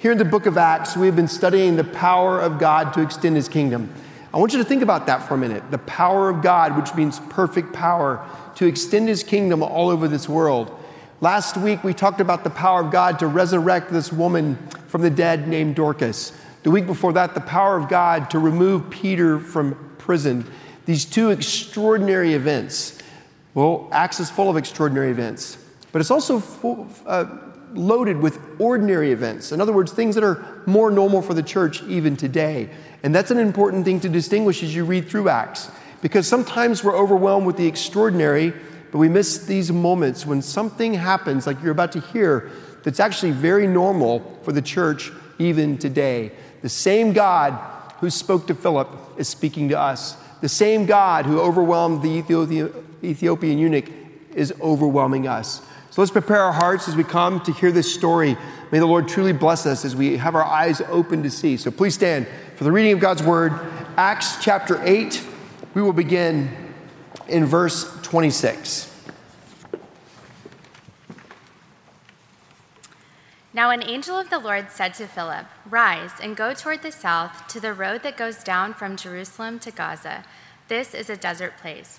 Here in the book of Acts, we have been studying the power of God to extend his kingdom. I want you to think about that for a minute. The power of God, which means perfect power, to extend his kingdom all over this world. Last week, we talked about the power of God to resurrect this woman from the dead named Dorcas. The week before that, the power of God to remove Peter from prison. These two extraordinary events. Well, Acts is full of extraordinary events, but it's also full, uh, loaded with ordinary events. In other words, things that are more normal for the church even today. And that's an important thing to distinguish as you read through Acts, because sometimes we're overwhelmed with the extraordinary, but we miss these moments when something happens, like you're about to hear, that's actually very normal for the church even today. The same God who spoke to Philip is speaking to us. The same God who overwhelmed the Ethiopian eunuch is overwhelming us. So let's prepare our hearts as we come to hear this story. May the Lord truly bless us as we have our eyes open to see. So please stand for the reading of God's word, Acts chapter 8. We will begin in verse 26. Now, an angel of the Lord said to Philip, Rise and go toward the south to the road that goes down from Jerusalem to Gaza. This is a desert place.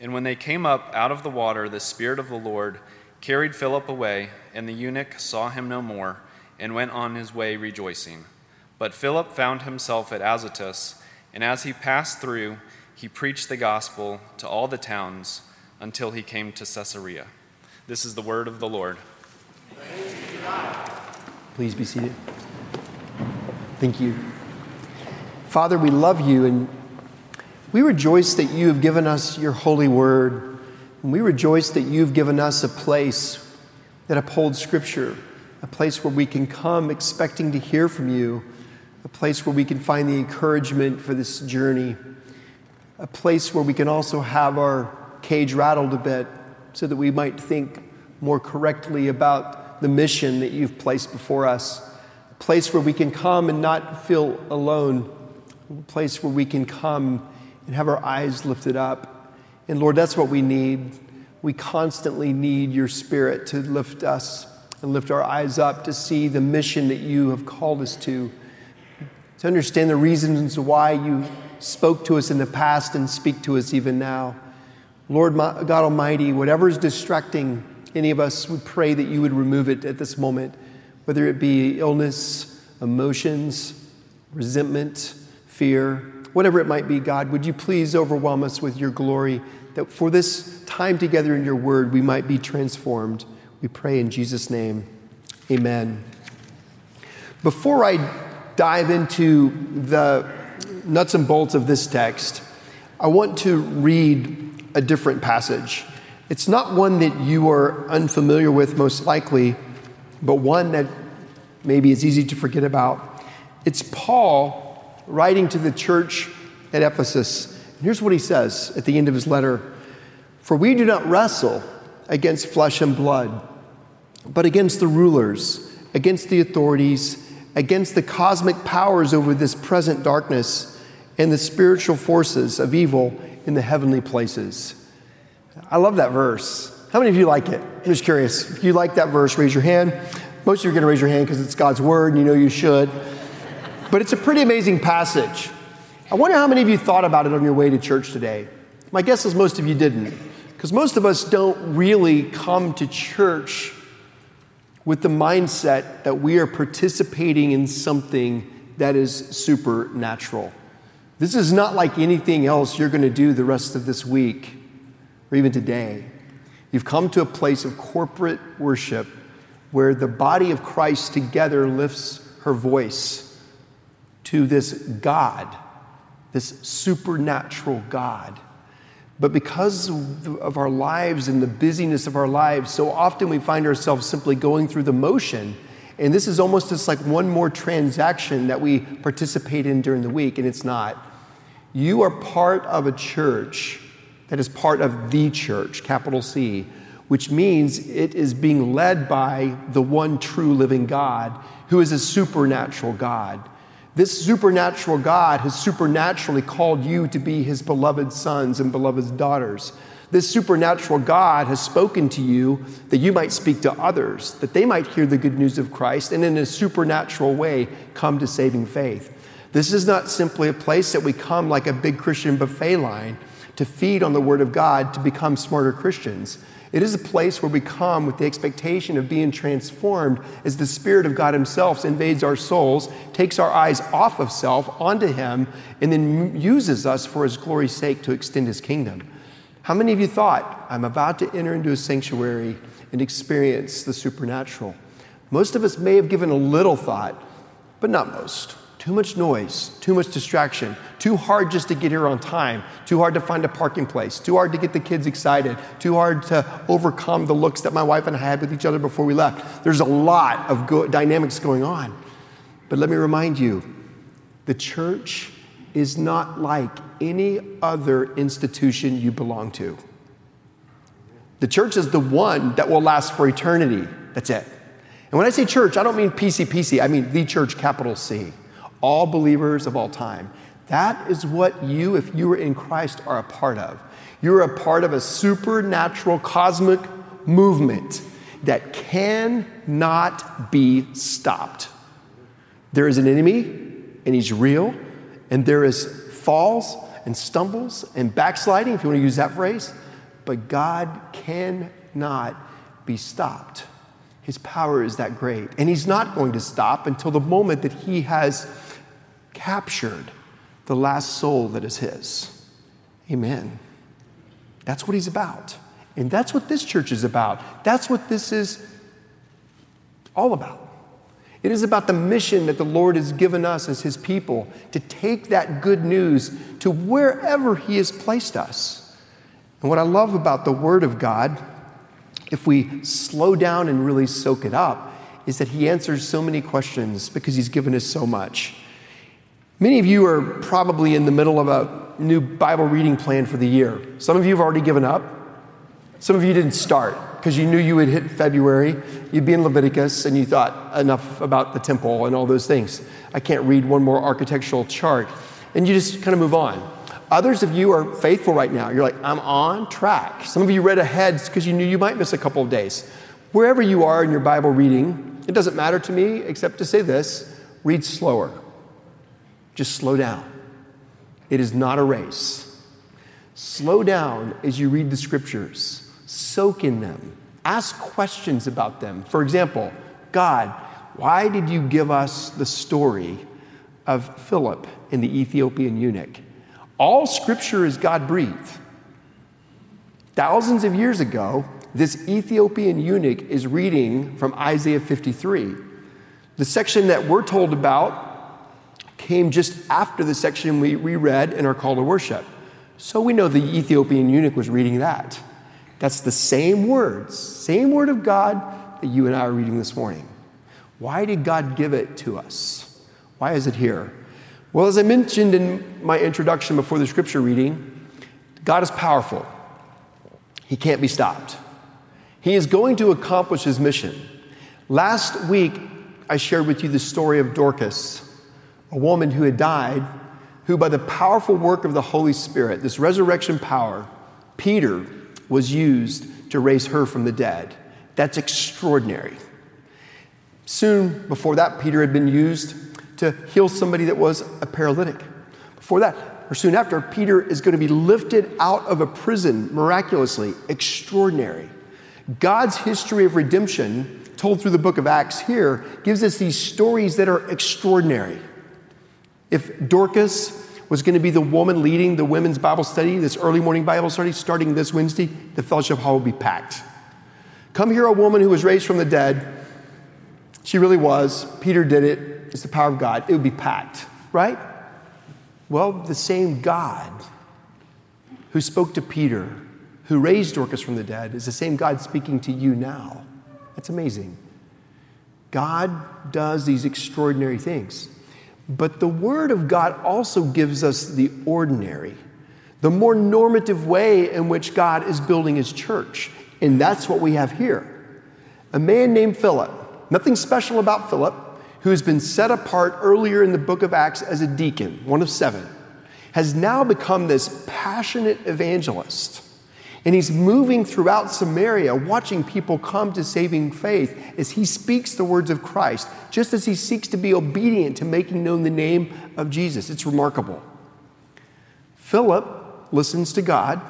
And when they came up out of the water, the Spirit of the Lord carried Philip away, and the eunuch saw him no more, and went on his way rejoicing. But Philip found himself at Azotus, and as he passed through, he preached the gospel to all the towns until he came to Caesarea. This is the word of the Lord. Please be seated. Thank you. Father, we love you and we rejoice that you have given us your holy word. And we rejoice that you've given us a place that upholds Scripture, a place where we can come expecting to hear from you, a place where we can find the encouragement for this journey, a place where we can also have our cage rattled a bit so that we might think more correctly about the mission that you've placed before us, a place where we can come and not feel alone, a place where we can come and have our eyes lifted up. And Lord, that's what we need. We constantly need your spirit to lift us and lift our eyes up to see the mission that you have called us to, to understand the reasons why you spoke to us in the past and speak to us even now. Lord God Almighty, whatever is distracting any of us, we pray that you would remove it at this moment, whether it be illness, emotions, resentment, fear whatever it might be, God, would you please overwhelm us with your glory that for this time together in your word we might be transformed. We pray in Jesus' name. Amen. Before I dive into the nuts and bolts of this text, I want to read a different passage. It's not one that you are unfamiliar with, most likely, but one that maybe is easy to forget about. It's Paul writing to the church at Ephesus. Here's what he says at the end of his letter For we do not wrestle against flesh and blood, but against the rulers, against the authorities, against the cosmic powers over this present darkness, and the spiritual forces of evil in the heavenly places. I love that verse. How many of you like it? I'm just curious. If you like that verse, raise your hand. Most of you are going to raise your hand because it's God's word and you know you should. But it's a pretty amazing passage. I wonder how many of you thought about it on your way to church today. My guess is most of you didn't, because most of us don't really come to church with the mindset that we are participating in something that is supernatural. This is not like anything else you're going to do the rest of this week or even today. You've come to a place of corporate worship where the body of Christ together lifts her voice to this God, this supernatural God. But because of our lives and the busyness of our lives, so often we find ourselves simply going through the motion. And this is almost just like one more transaction that we participate in during the week, and it's not. You are part of a church that is part of the church, capital C, which means it is being led by the one true living God who is a supernatural God. This supernatural God has supernaturally called you to be his beloved sons and beloved daughters. This supernatural God has spoken to you that you might speak to others, that they might hear the good news of Christ and in a supernatural way come to saving faith. This is not simply a place that we come like a big Christian buffet line to feed on the Word of God to become smarter Christians. It is a place where we come with the expectation of being transformed as the Spirit of God Himself invades our souls, takes our eyes off of self onto Him, and then uses us for His glory's sake to extend His kingdom. How many of you thought, I'm about to enter into a sanctuary and experience the supernatural? Most of us may have given a little thought, but not most. Too much noise, too much distraction, too hard just to get here on time, too hard to find a parking place, too hard to get the kids excited, too hard to overcome the looks that my wife and I had with each other before we left. There's a lot of go- dynamics going on. But let me remind you the church is not like any other institution you belong to. The church is the one that will last for eternity. That's it. And when I say church, I don't mean PCPC, I mean the church, capital C all believers of all time. That is what you, if you are in Christ, are a part of. You're a part of a supernatural cosmic movement that cannot be stopped. There is an enemy, and he's real, and there is falls and stumbles and backsliding, if you want to use that phrase, but God cannot be stopped. His power is that great. And he's not going to stop until the moment that he has captured the last soul that is his. Amen. That's what he's about. And that's what this church is about. That's what this is all about. It is about the mission that the Lord has given us as his people to take that good news to wherever he has placed us. And what I love about the Word of God, if we slow down and really soak it up, is that he answers so many questions because he's given us so much. Many of you are probably in the middle of a new Bible reading plan for the year. Some of you have already given up. Some of you didn't start because you knew you would hit February. You'd be in Leviticus and you thought enough about the temple and all those things. I can't read one more architectural chart. And you just kind of move on. Others of you are faithful right now. You're like, I'm on track. Some of you read ahead because you knew you might miss a couple of days. Wherever you are in your Bible reading, it doesn't matter to me except to say this read slower. Just slow down. It is not a race. Slow down as you read the scriptures, soak in them, ask questions about them. For example, God, why did you give us the story of Philip and the Ethiopian eunuch? All scripture is God breathed. Thousands of years ago, this Ethiopian eunuch is reading from Isaiah 53. The section that we're told about came just after the section we read in our call to worship. So we know the Ethiopian eunuch was reading that. That's the same words, same word of God that you and I are reading this morning. Why did God give it to us? Why is it here? Well, as I mentioned in my introduction before the scripture reading, God is powerful. He can't be stopped. He is going to accomplish his mission. Last week, I shared with you the story of Dorcas a woman who had died, who, by the powerful work of the Holy Spirit, this resurrection power, Peter was used to raise her from the dead. That's extraordinary. Soon before that, Peter had been used to heal somebody that was a paralytic. Before that, or soon after, Peter is going to be lifted out of a prison miraculously. Extraordinary. God's history of redemption, told through the book of Acts here, gives us these stories that are extraordinary. If Dorcas was going to be the woman leading the women's Bible study, this early morning Bible study starting this Wednesday, the fellowship hall will be packed. Come here, a woman who was raised from the dead. She really was. Peter did it. It's the power of God. It would be packed, right? Well, the same God who spoke to Peter, who raised Dorcas from the dead, is the same God speaking to you now. That's amazing. God does these extraordinary things. But the Word of God also gives us the ordinary, the more normative way in which God is building His church. And that's what we have here. A man named Philip, nothing special about Philip, who has been set apart earlier in the book of Acts as a deacon, one of seven, has now become this passionate evangelist. And he's moving throughout Samaria, watching people come to saving faith as he speaks the words of Christ, just as he seeks to be obedient to making known the name of Jesus. It's remarkable. Philip listens to God.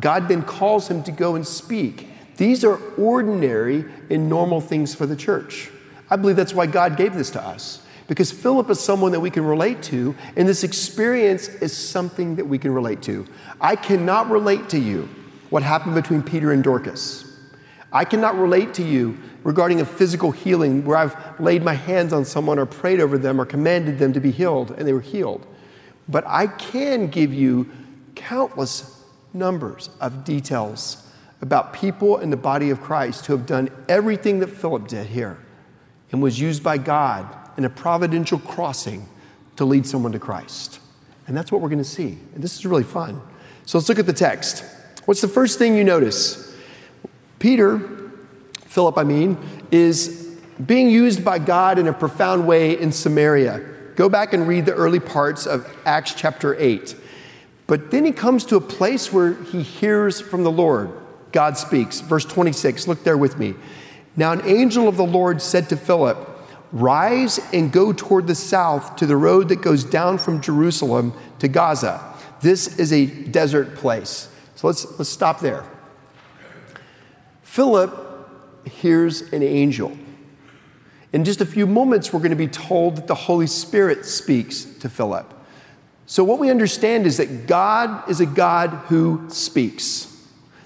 God then calls him to go and speak. These are ordinary and normal things for the church. I believe that's why God gave this to us. Because Philip is someone that we can relate to, and this experience is something that we can relate to. I cannot relate to you what happened between Peter and Dorcas. I cannot relate to you regarding a physical healing where I've laid my hands on someone or prayed over them or commanded them to be healed and they were healed. But I can give you countless numbers of details about people in the body of Christ who have done everything that Philip did here and was used by God in a providential crossing to lead someone to Christ. And that's what we're going to see. And this is really fun. So let's look at the text. What's the first thing you notice? Peter, Philip, I mean, is being used by God in a profound way in Samaria. Go back and read the early parts of Acts chapter 8. But then he comes to a place where he hears from the Lord. God speaks. Verse 26, look there with me. Now, an angel of the Lord said to Philip, Rise and go toward the south to the road that goes down from Jerusalem to Gaza. This is a desert place. So let's, let's stop there. Philip hears an angel. In just a few moments, we're going to be told that the Holy Spirit speaks to Philip. So, what we understand is that God is a God who speaks.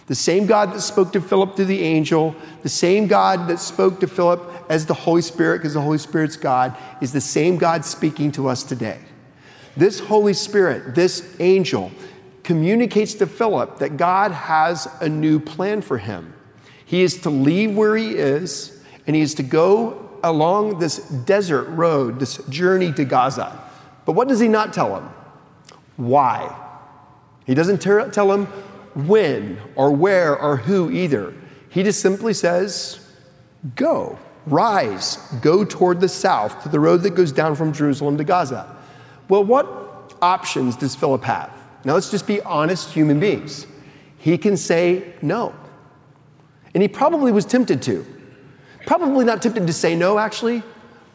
The same God that spoke to Philip through the angel, the same God that spoke to Philip as the Holy Spirit, because the Holy Spirit's God, is the same God speaking to us today. This Holy Spirit, this angel, communicates to Philip that God has a new plan for him. He is to leave where he is, and he is to go along this desert road, this journey to Gaza. But what does he not tell him? Why? He doesn't tell him when or where or who either. He just simply says, Go, rise, go toward the south to the road that goes down from Jerusalem to Gaza. Well, what options does Philip have? Now, let's just be honest human beings. He can say no. And he probably was tempted to. Probably not tempted to say no, actually.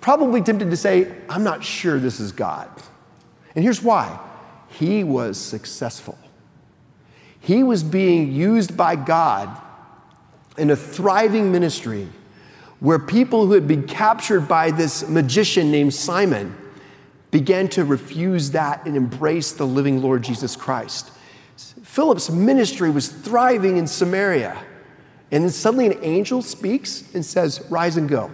Probably tempted to say, I'm not sure this is God. And here's why he was successful. He was being used by God in a thriving ministry where people who had been captured by this magician named Simon began to refuse that and embrace the living Lord Jesus Christ. Philip's ministry was thriving in Samaria. And then suddenly an angel speaks and says, Rise and go.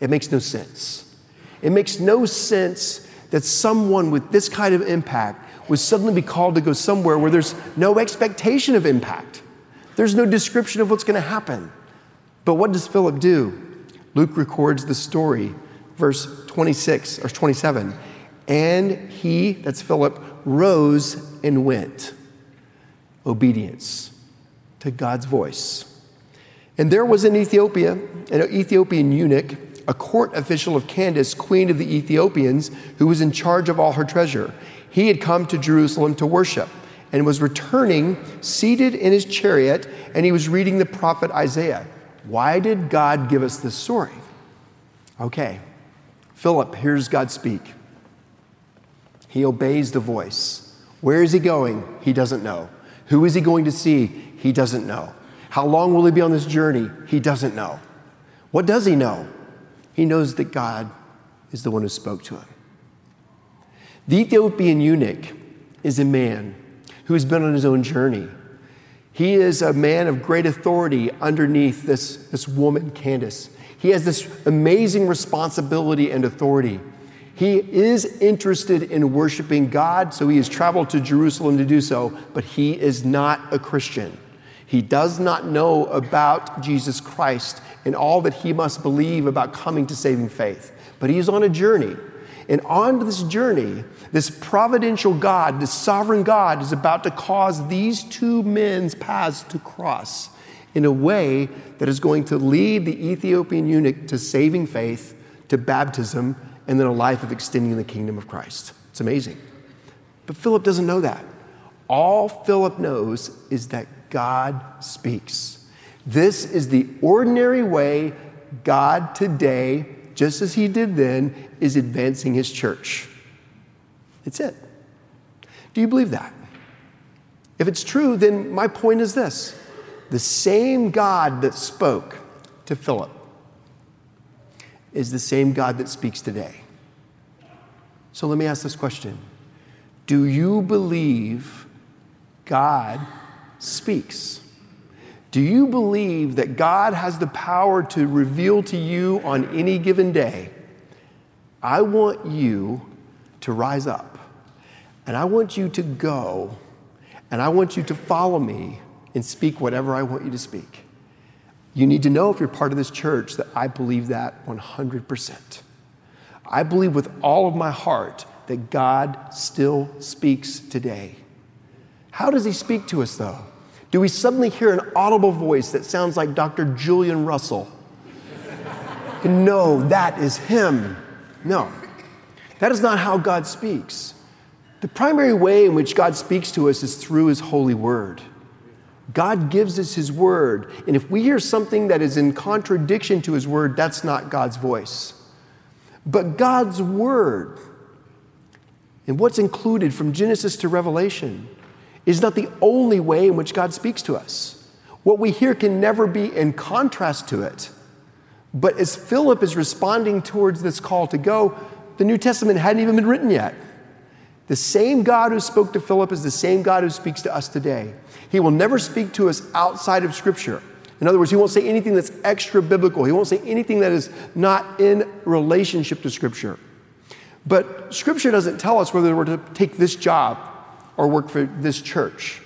It makes no sense. It makes no sense that someone with this kind of impact would suddenly be called to go somewhere where there's no expectation of impact. There's no description of what's going to happen. But what does Philip do? Luke records the story, verse 26 or 27. And he, that's Philip, rose and went. Obedience to God's voice. And there was in Ethiopia an Ethiopian eunuch, a court official of Candace, queen of the Ethiopians, who was in charge of all her treasure. He had come to Jerusalem to worship and was returning seated in his chariot, and he was reading the prophet Isaiah. Why did God give us this story? Okay, Philip hears God speak. He obeys the voice. Where is he going? He doesn't know. Who is he going to see? He doesn't know. How long will he be on this journey? He doesn't know. What does he know? He knows that God is the one who spoke to him. The Ethiopian eunuch is a man who has been on his own journey. He is a man of great authority underneath this, this woman, Candace. He has this amazing responsibility and authority. He is interested in worshiping God, so he has traveled to Jerusalem to do so, but he is not a Christian. He does not know about Jesus Christ and all that he must believe about coming to saving faith. But he's on a journey. And on this journey, this providential God, this sovereign God, is about to cause these two men's paths to cross in a way that is going to lead the Ethiopian eunuch to saving faith, to baptism, and then a life of extending the kingdom of Christ. It's amazing. But Philip doesn't know that. All Philip knows is that God speaks. This is the ordinary way God today, just as He did then, is advancing His church. It's it. Do you believe that? If it's true, then my point is this the same God that spoke to Philip is the same God that speaks today. So let me ask this question Do you believe God speaks? Do you believe that God has the power to reveal to you on any given day? I want you to rise up and I want you to go and I want you to follow me and speak whatever I want you to speak. You need to know if you're part of this church that I believe that 100%. I believe with all of my heart that God still speaks today. How does He speak to us, though? Do we suddenly hear an audible voice that sounds like Dr. Julian Russell? no, that is Him. No, that is not how God speaks. The primary way in which God speaks to us is through His holy word. God gives us His word, and if we hear something that is in contradiction to His word, that's not God's voice. But God's word, and what's included from Genesis to Revelation, is not the only way in which God speaks to us. What we hear can never be in contrast to it. But as Philip is responding towards this call to go, the New Testament hadn't even been written yet. The same God who spoke to Philip is the same God who speaks to us today. He will never speak to us outside of Scripture. In other words, he won't say anything that's extra biblical. He won't say anything that is not in relationship to Scripture. But Scripture doesn't tell us whether we're to take this job or work for this church.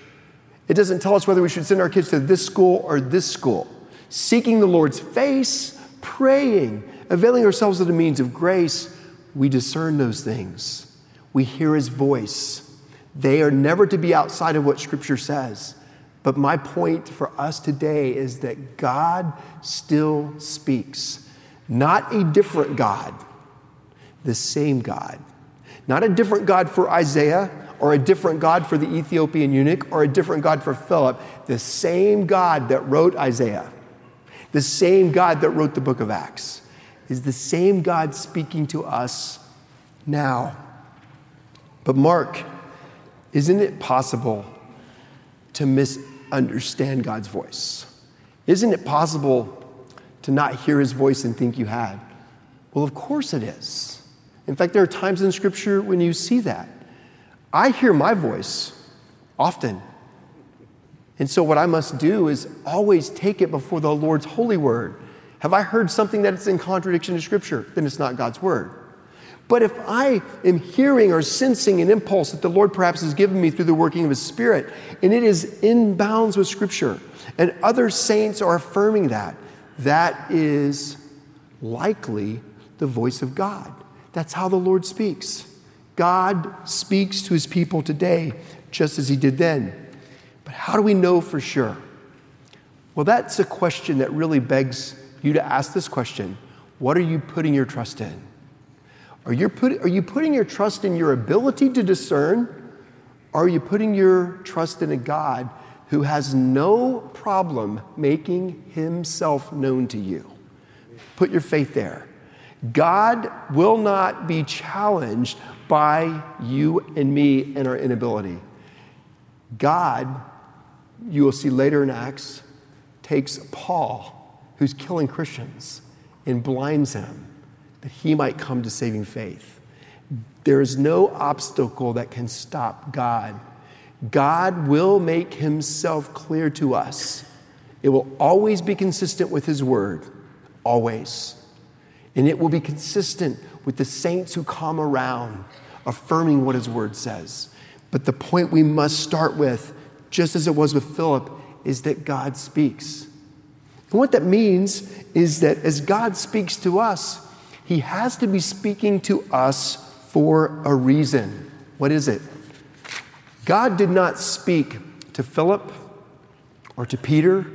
It doesn't tell us whether we should send our kids to this school or this school. Seeking the Lord's face, praying, availing ourselves of the means of grace, we discern those things. We hear His voice. They are never to be outside of what Scripture says. But my point for us today is that God still speaks. Not a different God, the same God. Not a different God for Isaiah, or a different God for the Ethiopian eunuch or a different God for Philip. The same God that wrote Isaiah, the same God that wrote the book of Acts, is the same God speaking to us now. But, Mark, isn't it possible to misunderstand God's voice? Isn't it possible to not hear his voice and think you had? Well, of course it is. In fact, there are times in Scripture when you see that. I hear my voice often. And so, what I must do is always take it before the Lord's holy word. Have I heard something that is in contradiction to Scripture? Then it's not God's word. But if I am hearing or sensing an impulse that the Lord perhaps has given me through the working of His Spirit, and it is in bounds with Scripture, and other saints are affirming that, that is likely the voice of God. That's how the Lord speaks. God speaks to his people today just as he did then. But how do we know for sure? Well, that's a question that really begs you to ask this question What are you putting your trust in? Are you, put, are you putting your trust in your ability to discern? Are you putting your trust in a God who has no problem making himself known to you? Put your faith there. God will not be challenged by you and me and our inability. God, you will see later in Acts, takes Paul, who's killing Christians, and blinds him that he might come to saving faith. There is no obstacle that can stop God. God will make himself clear to us. It will always be consistent with his word, always. And it will be consistent with the saints who come around, affirming what his word says. But the point we must start with, just as it was with Philip, is that God speaks. And what that means is that as God speaks to us, he has to be speaking to us for a reason. What is it? God did not speak to Philip or to Peter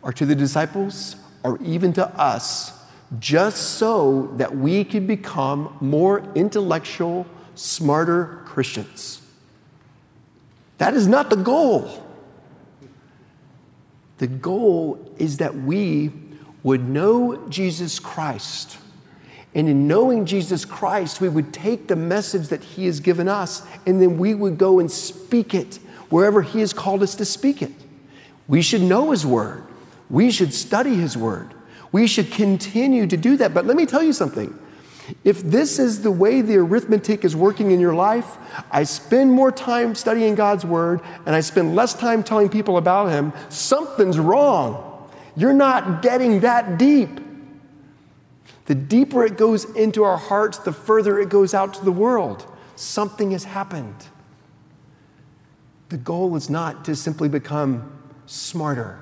or to the disciples or even to us just so that we could become more intellectual, smarter Christians. That is not the goal. The goal is that we would know Jesus Christ. And in knowing Jesus Christ, we would take the message that He has given us and then we would go and speak it wherever He has called us to speak it. We should know His Word, we should study His Word. We should continue to do that. But let me tell you something. If this is the way the arithmetic is working in your life, I spend more time studying God's Word and I spend less time telling people about Him, something's wrong. You're not getting that deep. The deeper it goes into our hearts, the further it goes out to the world. Something has happened. The goal is not to simply become smarter.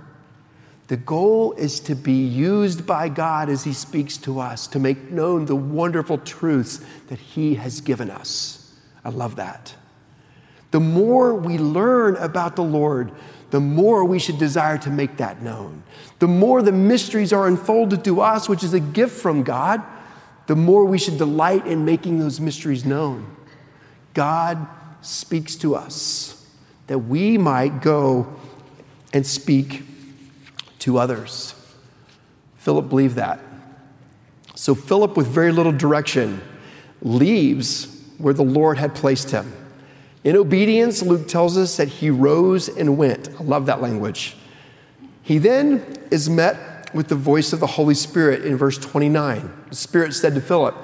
The goal is to be used by God as He speaks to us to make known the wonderful truths that He has given us. I love that. The more we learn about the Lord, the more we should desire to make that known. The more the mysteries are unfolded to us, which is a gift from God, the more we should delight in making those mysteries known. God speaks to us that we might go and speak to others. Philip believed that. So Philip, with very little direction, leaves where the Lord had placed him. In obedience, Luke tells us that he rose and went. I love that language. He then is met with the voice of the Holy Spirit in verse 29. The Spirit said to Philip,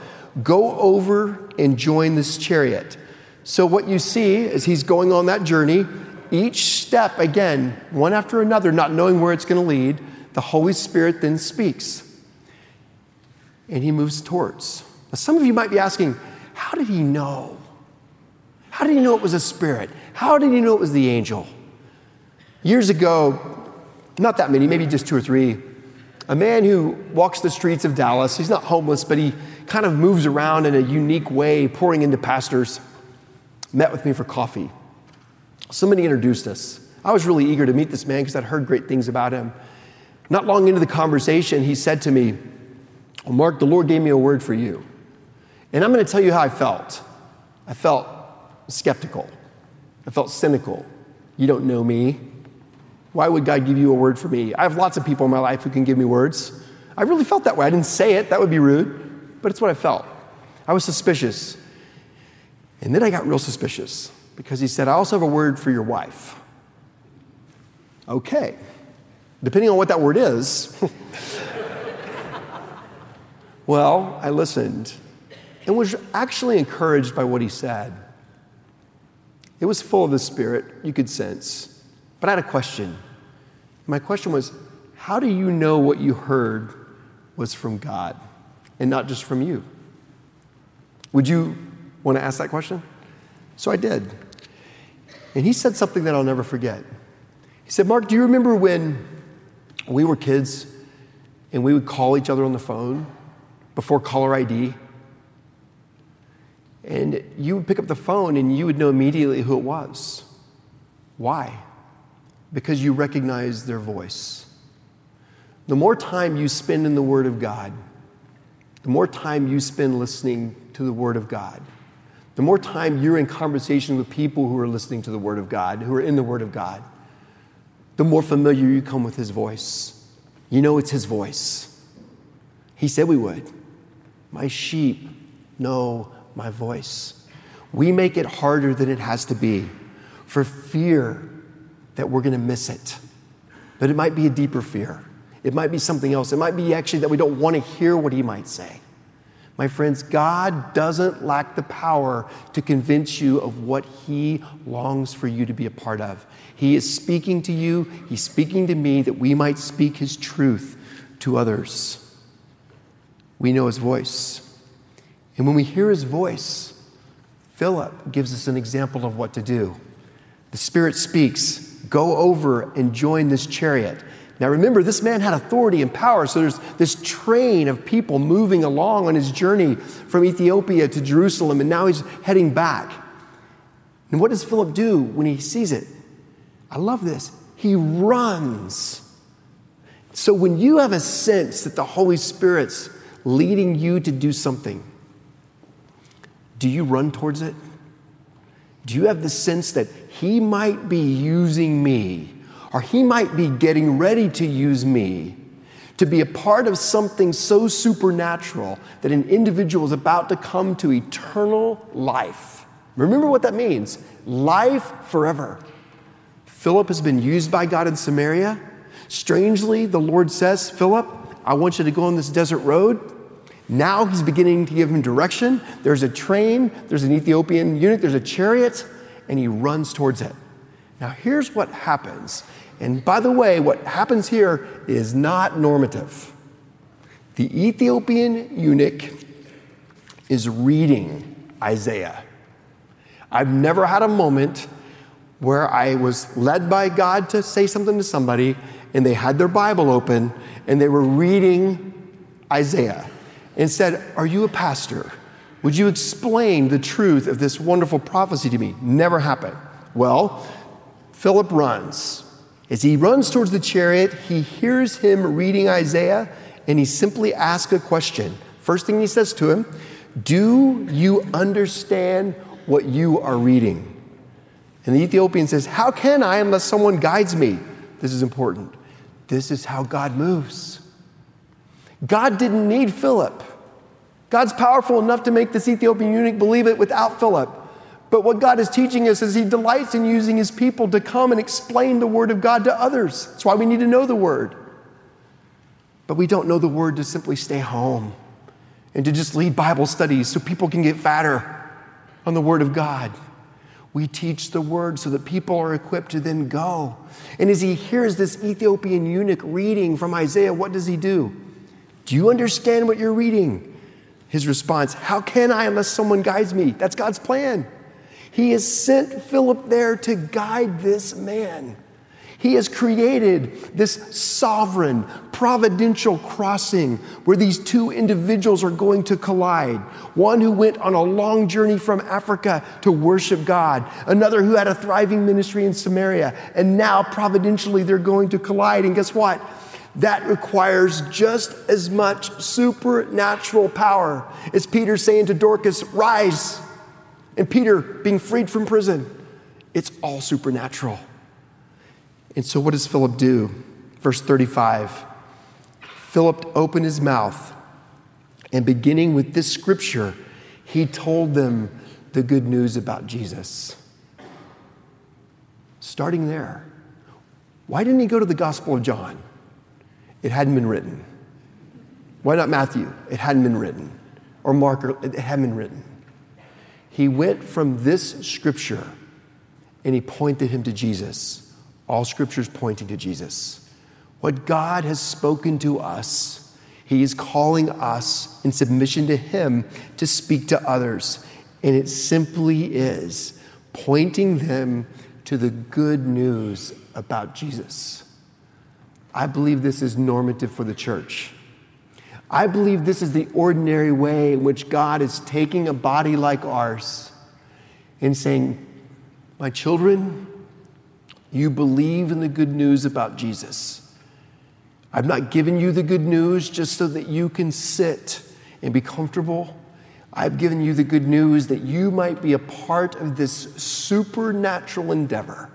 Go over and join this chariot. So, what you see as he's going on that journey, each step, again, one after another, not knowing where it's going to lead, the Holy Spirit then speaks. And he moves towards. Now, some of you might be asking, how did he know? How did he know it was a spirit? How did he know it was the angel? Years ago, not that many, maybe just two or three, a man who walks the streets of Dallas, he's not homeless, but he kind of moves around in a unique way, pouring into pastors, met with me for coffee. Somebody introduced us. I was really eager to meet this man because I'd heard great things about him. Not long into the conversation, he said to me, well, Mark, the Lord gave me a word for you. And I'm going to tell you how I felt. I felt skeptical. I felt cynical. You don't know me. Why would God give you a word for me? I have lots of people in my life who can give me words. I really felt that way. I didn't say it, that would be rude, but it's what I felt. I was suspicious. And then I got real suspicious because he said, I also have a word for your wife. Okay. Depending on what that word is. well, I listened and was actually encouraged by what he said. It was full of the Spirit, you could sense. But I had a question. My question was how do you know what you heard was from God and not just from you? Would you want to ask that question? So I did. And he said something that I'll never forget. He said, Mark, do you remember when we were kids and we would call each other on the phone before caller ID? And you would pick up the phone and you would know immediately who it was. Why? Because you recognize their voice. The more time you spend in the Word of God, the more time you spend listening to the Word of God, the more time you're in conversation with people who are listening to the Word of God, who are in the Word of God, the more familiar you come with His voice. You know it's His voice. He said we would. My sheep know my voice. We make it harder than it has to be for fear that we're going to miss it. But it might be a deeper fear. It might be something else. It might be actually that we don't want to hear what He might say. My friends, God doesn't lack the power to convince you of what He longs for you to be a part of. He is speaking to you, He's speaking to me that we might speak His truth to others. We know His voice. And when we hear His voice, Philip gives us an example of what to do. The Spirit speaks, go over and join this chariot. Now remember, this man had authority and power, so there's this train of people moving along on his journey from Ethiopia to Jerusalem, and now he's heading back. And what does Philip do when he sees it? I love this. He runs. So when you have a sense that the Holy Spirit's leading you to do something, do you run towards it? Do you have the sense that He might be using me or he might be getting ready to use me to be a part of something so supernatural that an individual is about to come to eternal life. Remember what that means life forever. Philip has been used by God in Samaria. Strangely, the Lord says, Philip, I want you to go on this desert road. Now he's beginning to give him direction. There's a train, there's an Ethiopian eunuch, there's a chariot, and he runs towards it. Now, here's what happens and by the way, what happens here is not normative. The Ethiopian eunuch is reading Isaiah. I've never had a moment where I was led by God to say something to somebody and they had their Bible open and they were reading Isaiah and said, Are you a pastor? Would you explain the truth of this wonderful prophecy to me? Never happened. Well, Philip runs as he runs towards the chariot, he hears him reading Isaiah and he simply asks a question. First thing he says to him, Do you understand what you are reading? And the Ethiopian says, How can I unless someone guides me? This is important. This is how God moves. God didn't need Philip. God's powerful enough to make this Ethiopian eunuch believe it without Philip. But what God is teaching us is He delights in using His people to come and explain the Word of God to others. That's why we need to know the Word. But we don't know the Word to simply stay home and to just lead Bible studies so people can get fatter on the Word of God. We teach the Word so that people are equipped to then go. And as he hears this Ethiopian eunuch reading from Isaiah, what does he do? Do you understand what you're reading? His response, How can I unless someone guides me? That's God's plan. He has sent Philip there to guide this man. He has created this sovereign, providential crossing where these two individuals are going to collide. One who went on a long journey from Africa to worship God, another who had a thriving ministry in Samaria, and now providentially they're going to collide. And guess what? That requires just as much supernatural power as Peter saying to Dorcas, Rise and Peter being freed from prison. It's all supernatural. And so, what does Philip do? Verse 35 Philip opened his mouth, and beginning with this scripture, he told them the good news about Jesus. Starting there. Why didn't he go to the Gospel of John? It hadn't been written. Why not Matthew? It hadn't been written. Or Mark, it hadn't been written. He went from this scripture and he pointed him to Jesus. All scriptures pointing to Jesus. What God has spoken to us, he is calling us in submission to him to speak to others. And it simply is pointing them to the good news about Jesus. I believe this is normative for the church. I believe this is the ordinary way in which God is taking a body like ours and saying, My children, you believe in the good news about Jesus. I've not given you the good news just so that you can sit and be comfortable. I've given you the good news that you might be a part of this supernatural endeavor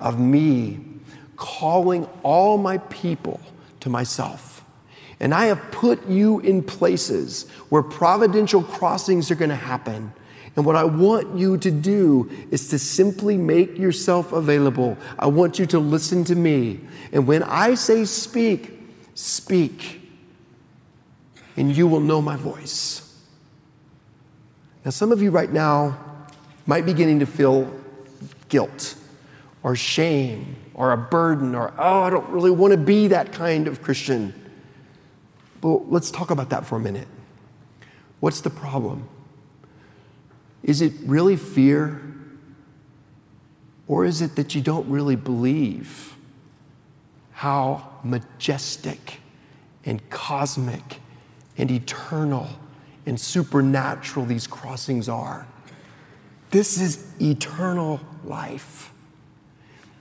of me calling all my people to myself. And I have put you in places where providential crossings are going to happen. And what I want you to do is to simply make yourself available. I want you to listen to me. And when I say speak, speak. And you will know my voice. Now, some of you right now might be beginning to feel guilt or shame or a burden or, oh, I don't really want to be that kind of Christian. But let's talk about that for a minute. What's the problem? Is it really fear? Or is it that you don't really believe how majestic and cosmic and eternal and supernatural these crossings are? This is eternal life.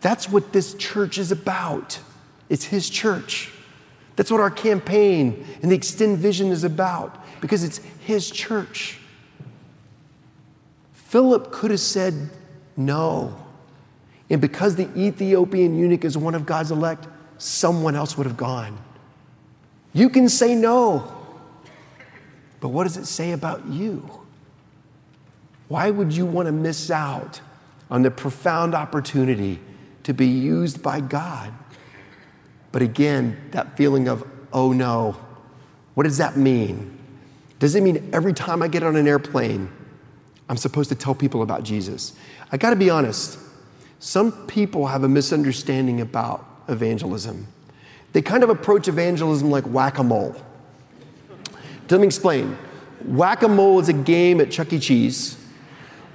That's what this church is about. It's His church. That's what our campaign and the Extend Vision is about because it's His church. Philip could have said no. And because the Ethiopian eunuch is one of God's elect, someone else would have gone. You can say no. But what does it say about you? Why would you want to miss out on the profound opportunity to be used by God. But again, that feeling of, oh no, what does that mean? Does it mean every time I get on an airplane, I'm supposed to tell people about Jesus? I gotta be honest, some people have a misunderstanding about evangelism. They kind of approach evangelism like whack a mole. Let me explain. Whack a mole is a game at Chuck E. Cheese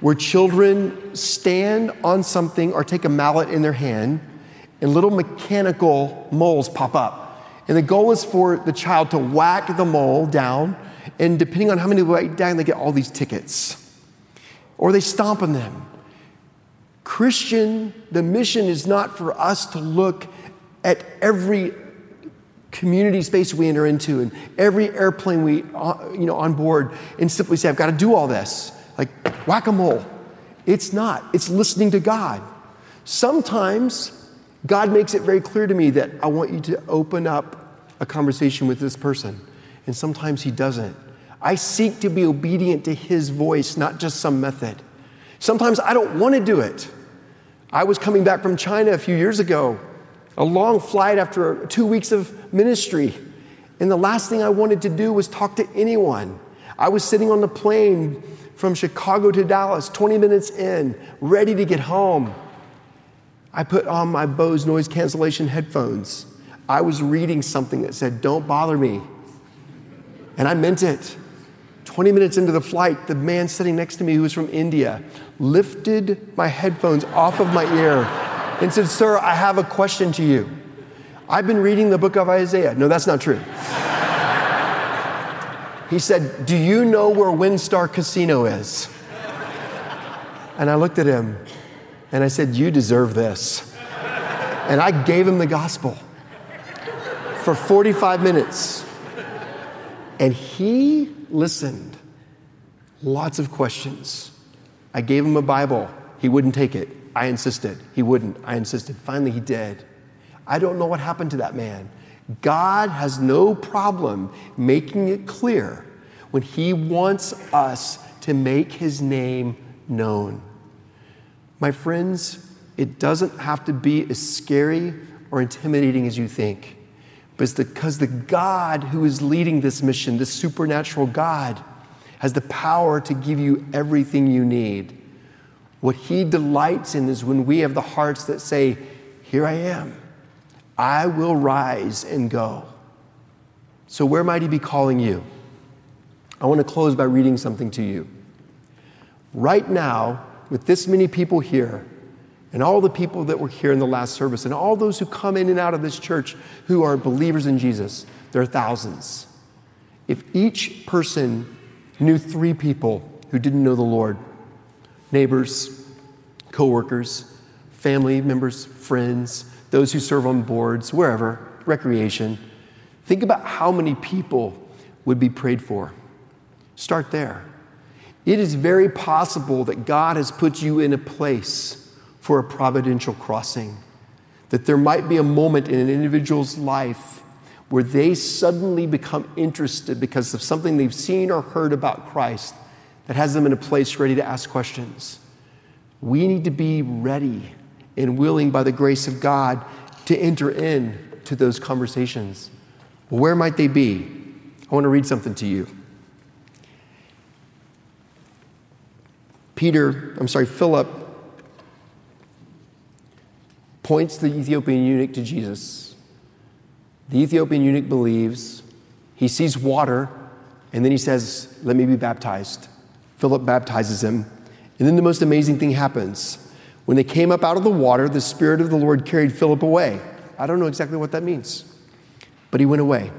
where children stand on something or take a mallet in their hand and little mechanical moles pop up. And the goal is for the child to whack the mole down, and depending on how many they whack down, they get all these tickets. Or they stomp on them. Christian, the mission is not for us to look at every community space we enter into and every airplane we uh, you know on board and simply say i've got to do all this like whack a mole. It's not, it's listening to God. Sometimes God makes it very clear to me that I want you to open up a conversation with this person, and sometimes He doesn't. I seek to be obedient to His voice, not just some method. Sometimes I don't want to do it. I was coming back from China a few years ago, a long flight after two weeks of ministry. And the last thing I wanted to do was talk to anyone. I was sitting on the plane from Chicago to Dallas, 20 minutes in, ready to get home. I put on my Bose noise cancellation headphones. I was reading something that said, Don't bother me. And I meant it. 20 minutes into the flight, the man sitting next to me, who was from India, lifted my headphones off of my ear and said, Sir, I have a question to you. I've been reading the book of Isaiah. No, that's not true. He said, Do you know where WinStar Casino is? And I looked at him and I said, You deserve this. And I gave him the gospel for 45 minutes. And he listened. Lots of questions. I gave him a Bible. He wouldn't take it. I insisted. He wouldn't. I insisted. Finally, he did. I don't know what happened to that man. God has no problem making it clear when He wants us to make His name known. My friends, it doesn't have to be as scary or intimidating as you think, but it's because the God who is leading this mission, this supernatural God, has the power to give you everything you need. What He delights in is when we have the hearts that say, Here I am. I will rise and go. So, where might He be calling you? I want to close by reading something to you. Right now, with this many people here, and all the people that were here in the last service, and all those who come in and out of this church who are believers in Jesus, there are thousands. If each person knew three people who didn't know the Lord neighbors, coworkers, family members, friends, those who serve on boards, wherever, recreation. Think about how many people would be prayed for. Start there. It is very possible that God has put you in a place for a providential crossing, that there might be a moment in an individual's life where they suddenly become interested because of something they've seen or heard about Christ that has them in a place ready to ask questions. We need to be ready and willing by the grace of God to enter in to those conversations. Where might they be? I want to read something to you. Peter, I'm sorry, Philip points the Ethiopian eunuch to Jesus. The Ethiopian eunuch believes, he sees water, and then he says, Let me be baptized. Philip baptizes him. And then the most amazing thing happens. When they came up out of the water, the Spirit of the Lord carried Philip away. I don't know exactly what that means, but he went away.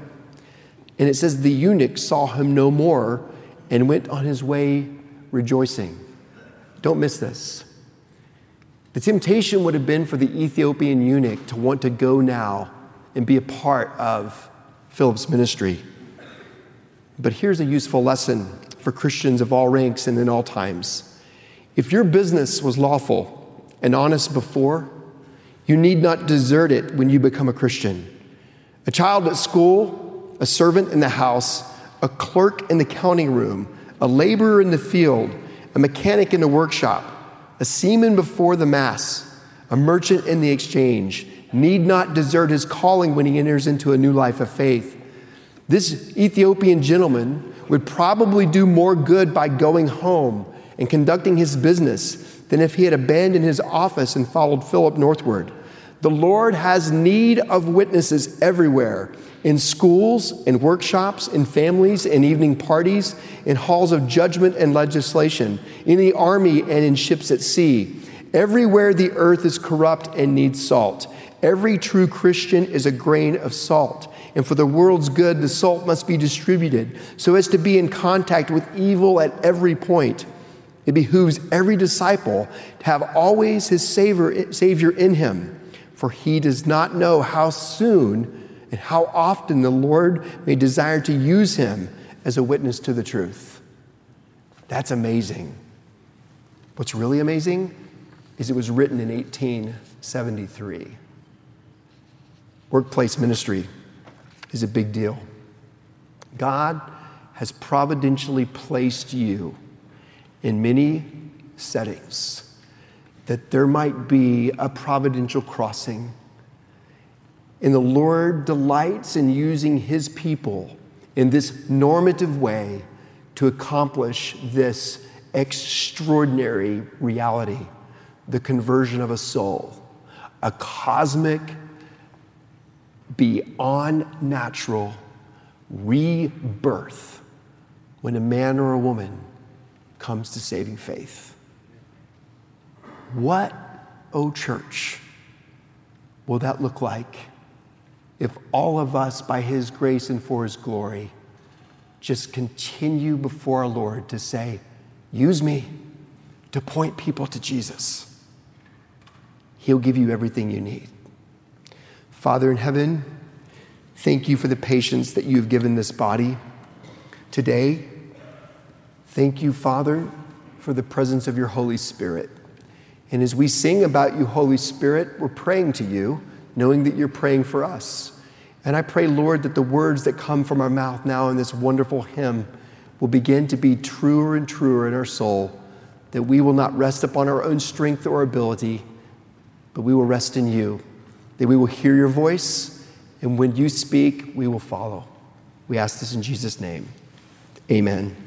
And it says the eunuch saw him no more and went on his way rejoicing. Don't miss this. The temptation would have been for the Ethiopian eunuch to want to go now and be a part of Philip's ministry. But here's a useful lesson for Christians of all ranks and in all times. If your business was lawful and honest before, you need not desert it when you become a Christian. A child at school, a servant in the house, a clerk in the counting room, a laborer in the field, a mechanic in the workshop, a seaman before the mast, a merchant in the exchange, need not desert his calling when he enters into a new life of faith. This Ethiopian gentleman would probably do more good by going home and conducting his business than if he had abandoned his office and followed Philip northward. The Lord has need of witnesses everywhere in schools, in workshops, in families, in evening parties, in halls of judgment and legislation, in the army and in ships at sea. Everywhere the earth is corrupt and needs salt. Every true Christian is a grain of salt. And for the world's good, the salt must be distributed so as to be in contact with evil at every point. It behooves every disciple to have always his savior, in him, for he does not know how soon and how often the Lord may desire to use him as a witness to the truth. That's amazing. What's really amazing is it was written in 1873. Workplace ministry is a big deal. God has providentially placed you in many settings that there might be a providential crossing. And the Lord delights in using his people in this normative way to accomplish this extraordinary reality the conversion of a soul, a cosmic, beyond natural rebirth when a man or a woman comes to saving faith. What, oh church, will that look like? if all of us, by His grace and for His glory, just continue before our Lord to say, Use me to point people to Jesus. He'll give you everything you need. Father in heaven, thank you for the patience that you've given this body today. Thank you, Father, for the presence of your Holy Spirit. And as we sing about you, Holy Spirit, we're praying to you knowing that you're praying for us. And I pray, Lord, that the words that come from our mouth now in this wonderful hymn will begin to be truer and truer in our soul, that we will not rest upon our own strength or ability, but we will rest in you, that we will hear your voice, and when you speak, we will follow. We ask this in Jesus' name. Amen.